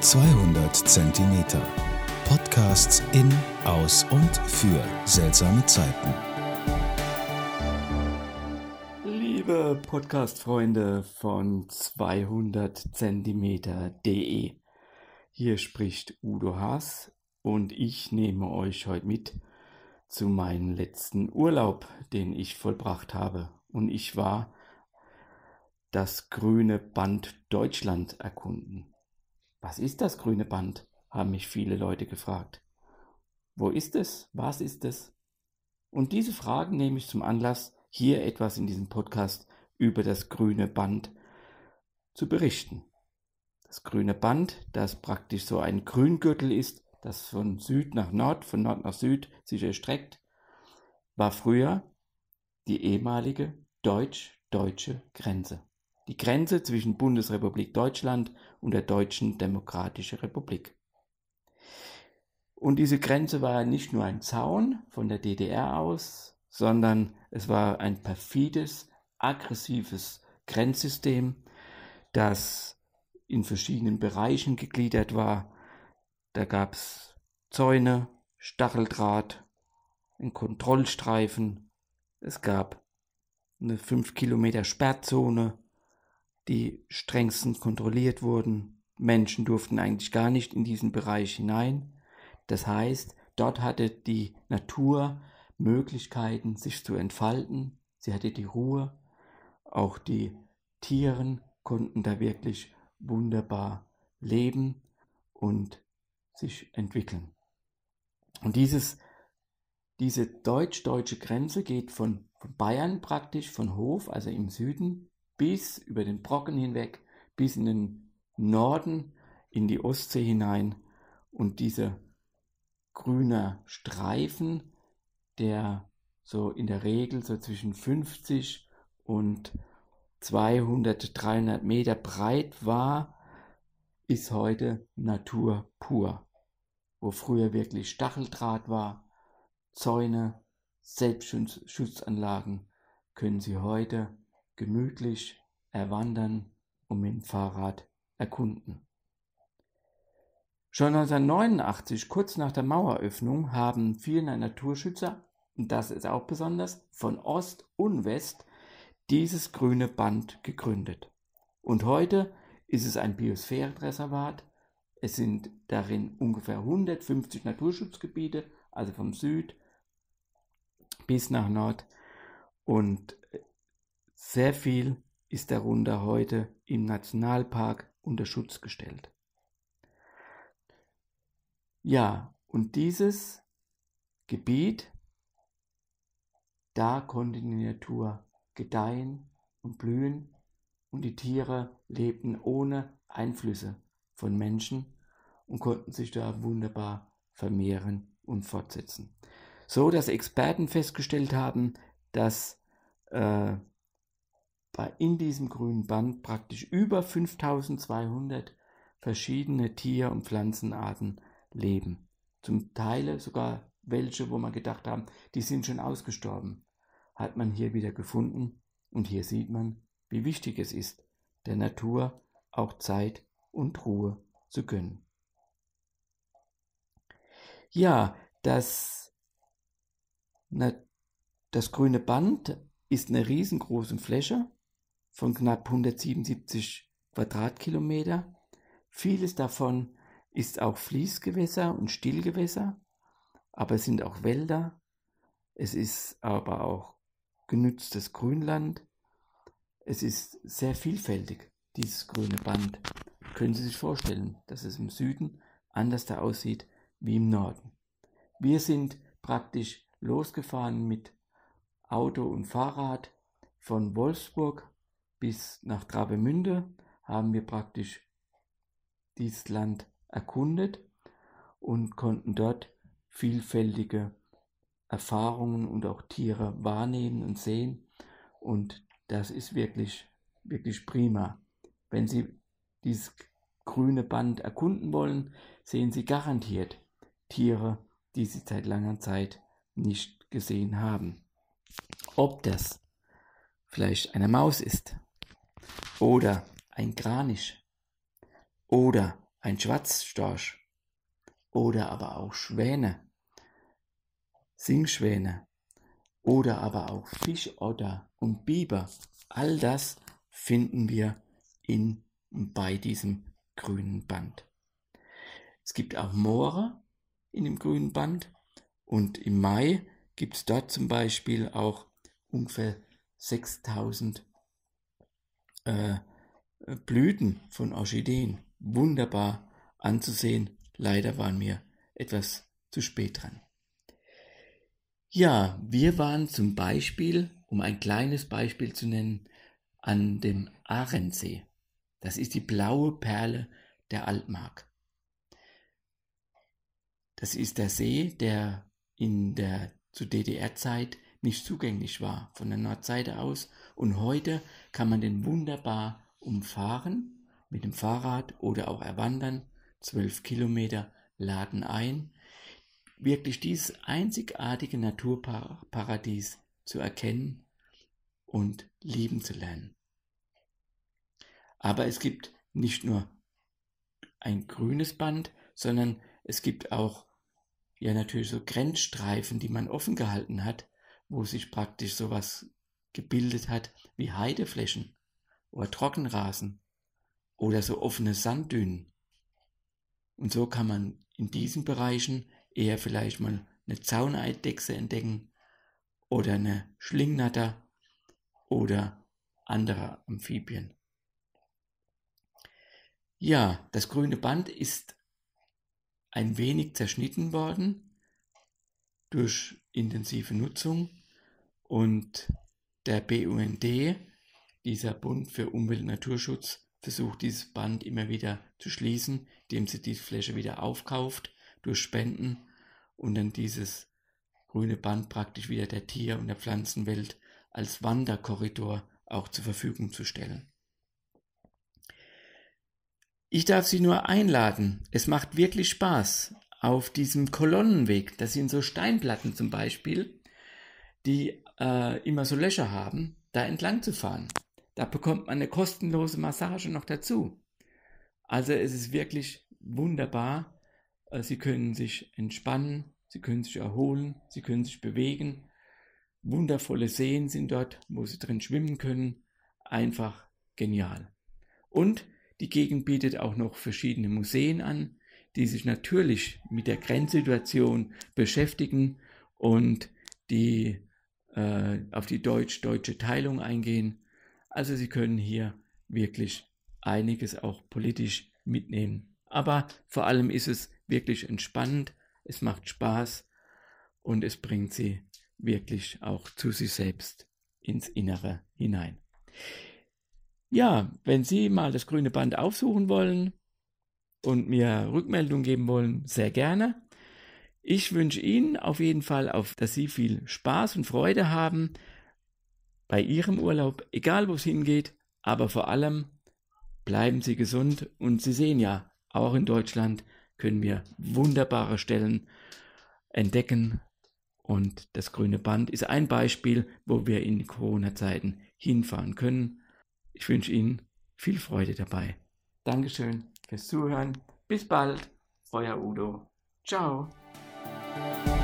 200 Zentimeter. Podcasts in, aus und für seltsame Zeiten. Liebe Podcast-Freunde von 200 Zentimeter.de, hier spricht Udo Haas und ich nehme euch heute mit zu meinem letzten Urlaub, den ich vollbracht habe. Und ich war das grüne Band Deutschland erkunden. Was ist das grüne Band? haben mich viele Leute gefragt. Wo ist es? Was ist es? Und diese Fragen nehme ich zum Anlass, hier etwas in diesem Podcast über das grüne Band zu berichten. Das grüne Band, das praktisch so ein Grüngürtel ist, das von Süd nach Nord, von Nord nach Süd sich erstreckt, war früher die ehemalige deutsch-deutsche Grenze. Die Grenze zwischen Bundesrepublik Deutschland und der Deutschen Demokratischen Republik. Und diese Grenze war nicht nur ein Zaun von der DDR aus, sondern es war ein perfides, aggressives Grenzsystem, das in verschiedenen Bereichen gegliedert war. Da gab es Zäune, Stacheldraht, einen Kontrollstreifen, es gab eine 5 Kilometer Sperrzone, die strengstens kontrolliert wurden. Menschen durften eigentlich gar nicht in diesen Bereich hinein. Das heißt, dort hatte die Natur Möglichkeiten, sich zu entfalten. Sie hatte die Ruhe. Auch die Tieren konnten da wirklich wunderbar leben und sich entwickeln. Und dieses diese deutsch-deutsche Grenze geht von, von Bayern praktisch, von Hof, also im Süden, bis über den Brocken hinweg, bis in den Norden, in die Ostsee hinein. Und dieser grüne Streifen, der so in der Regel so zwischen 50 und 200, 300 Meter breit war, ist heute Natur pur. Wo früher wirklich Stacheldraht war, Zäune, Selbstschutzanlagen können Sie heute gemütlich erwandern und mit dem Fahrrad erkunden. Schon 1989, kurz nach der Maueröffnung, haben viele Naturschützer, und das ist auch besonders, von Ost und West dieses grüne Band gegründet. Und heute ist es ein Biosphärenreservat. Es sind darin ungefähr 150 Naturschutzgebiete, also vom Süd bis nach Nord. Und sehr viel ist darunter heute im Nationalpark unter Schutz gestellt. Ja, und dieses Gebiet, da konnte die Natur gedeihen und blühen und die Tiere lebten ohne Einflüsse von Menschen und konnten sich da wunderbar vermehren und fortsetzen so dass Experten festgestellt haben, dass äh, in diesem grünen Band praktisch über 5200 verschiedene Tier- und Pflanzenarten leben. Zum Teil sogar welche, wo man gedacht haben, die sind schon ausgestorben, hat man hier wieder gefunden. Und hier sieht man, wie wichtig es ist, der Natur auch Zeit und Ruhe zu gönnen. Ja, das das grüne Band ist eine riesengroße Fläche von knapp 177 Quadratkilometer. Vieles davon ist auch Fließgewässer und Stillgewässer, aber es sind auch Wälder. Es ist aber auch genütztes Grünland. Es ist sehr vielfältig, dieses grüne Band. Können Sie sich vorstellen, dass es im Süden anders da aussieht wie im Norden. Wir sind praktisch losgefahren mit Auto und Fahrrad von Wolfsburg bis nach Travemünde haben wir praktisch dieses Land erkundet und konnten dort vielfältige Erfahrungen und auch Tiere wahrnehmen und sehen. Und das ist wirklich, wirklich prima. Wenn Sie dieses grüne Band erkunden wollen, sehen Sie garantiert Tiere, die Sie seit langer Zeit nicht gesehen haben. Ob das vielleicht eine Maus ist oder ein Kranich oder ein Schwarzstorch. Oder aber auch Schwäne, Singschwäne. Oder aber auch Fischotter und Biber. All das finden wir in, bei diesem grünen Band. Es gibt auch Moore in dem grünen Band. Und im Mai gibt es dort zum Beispiel auch ungefähr 6000 äh, Blüten von Orchideen. Wunderbar anzusehen. Leider waren wir etwas zu spät dran. Ja, wir waren zum Beispiel, um ein kleines Beispiel zu nennen, an dem Ahrensee. Das ist die blaue Perle der Altmark. Das ist der See, der in der zu DDR-Zeit nicht zugänglich war von der Nordseite aus und heute kann man den wunderbar umfahren mit dem Fahrrad oder auch erwandern. Zwölf Kilometer laden ein. Wirklich dieses einzigartige Naturparadies zu erkennen und lieben zu lernen. Aber es gibt nicht nur ein grünes Band, sondern es gibt auch ja natürlich so Grenzstreifen, die man offen gehalten hat, wo sich praktisch sowas gebildet hat wie Heideflächen oder Trockenrasen oder so offene Sanddünen. Und so kann man in diesen Bereichen eher vielleicht mal eine Zauneidechse entdecken oder eine Schlingnatter oder andere Amphibien. Ja, das grüne Band ist ein wenig zerschnitten worden durch intensive Nutzung und der BUND, dieser Bund für Umwelt und Naturschutz, versucht dieses Band immer wieder zu schließen, indem sie diese Fläche wieder aufkauft durch Spenden und dann dieses grüne Band praktisch wieder der Tier- und der Pflanzenwelt als Wanderkorridor auch zur Verfügung zu stellen. Ich darf Sie nur einladen. Es macht wirklich Spaß. Auf diesem Kolonnenweg, das sind so Steinplatten zum Beispiel, die äh, immer so Löcher haben, da entlang zu fahren. Da bekommt man eine kostenlose Massage noch dazu. Also es ist wirklich wunderbar. Äh, Sie können sich entspannen, Sie können sich erholen, Sie können sich bewegen. Wundervolle Seen sind dort, wo Sie drin schwimmen können. Einfach genial. Und die Gegend bietet auch noch verschiedene Museen an, die sich natürlich mit der Grenzsituation beschäftigen und die äh, auf die deutsch-deutsche Teilung eingehen. Also Sie können hier wirklich einiges auch politisch mitnehmen. Aber vor allem ist es wirklich entspannend, es macht Spaß und es bringt Sie wirklich auch zu sich selbst ins Innere hinein. Ja, wenn Sie mal das grüne Band aufsuchen wollen und mir Rückmeldung geben wollen, sehr gerne. Ich wünsche Ihnen auf jeden Fall, auf, dass Sie viel Spaß und Freude haben bei Ihrem Urlaub, egal wo es hingeht, aber vor allem bleiben Sie gesund und Sie sehen ja, auch in Deutschland können wir wunderbare Stellen entdecken und das grüne Band ist ein Beispiel, wo wir in Corona-Zeiten hinfahren können ich wünsche Ihnen viel Freude dabei. Dankeschön fürs Zuhören. Bis bald, euer Udo. Ciao. Thank you.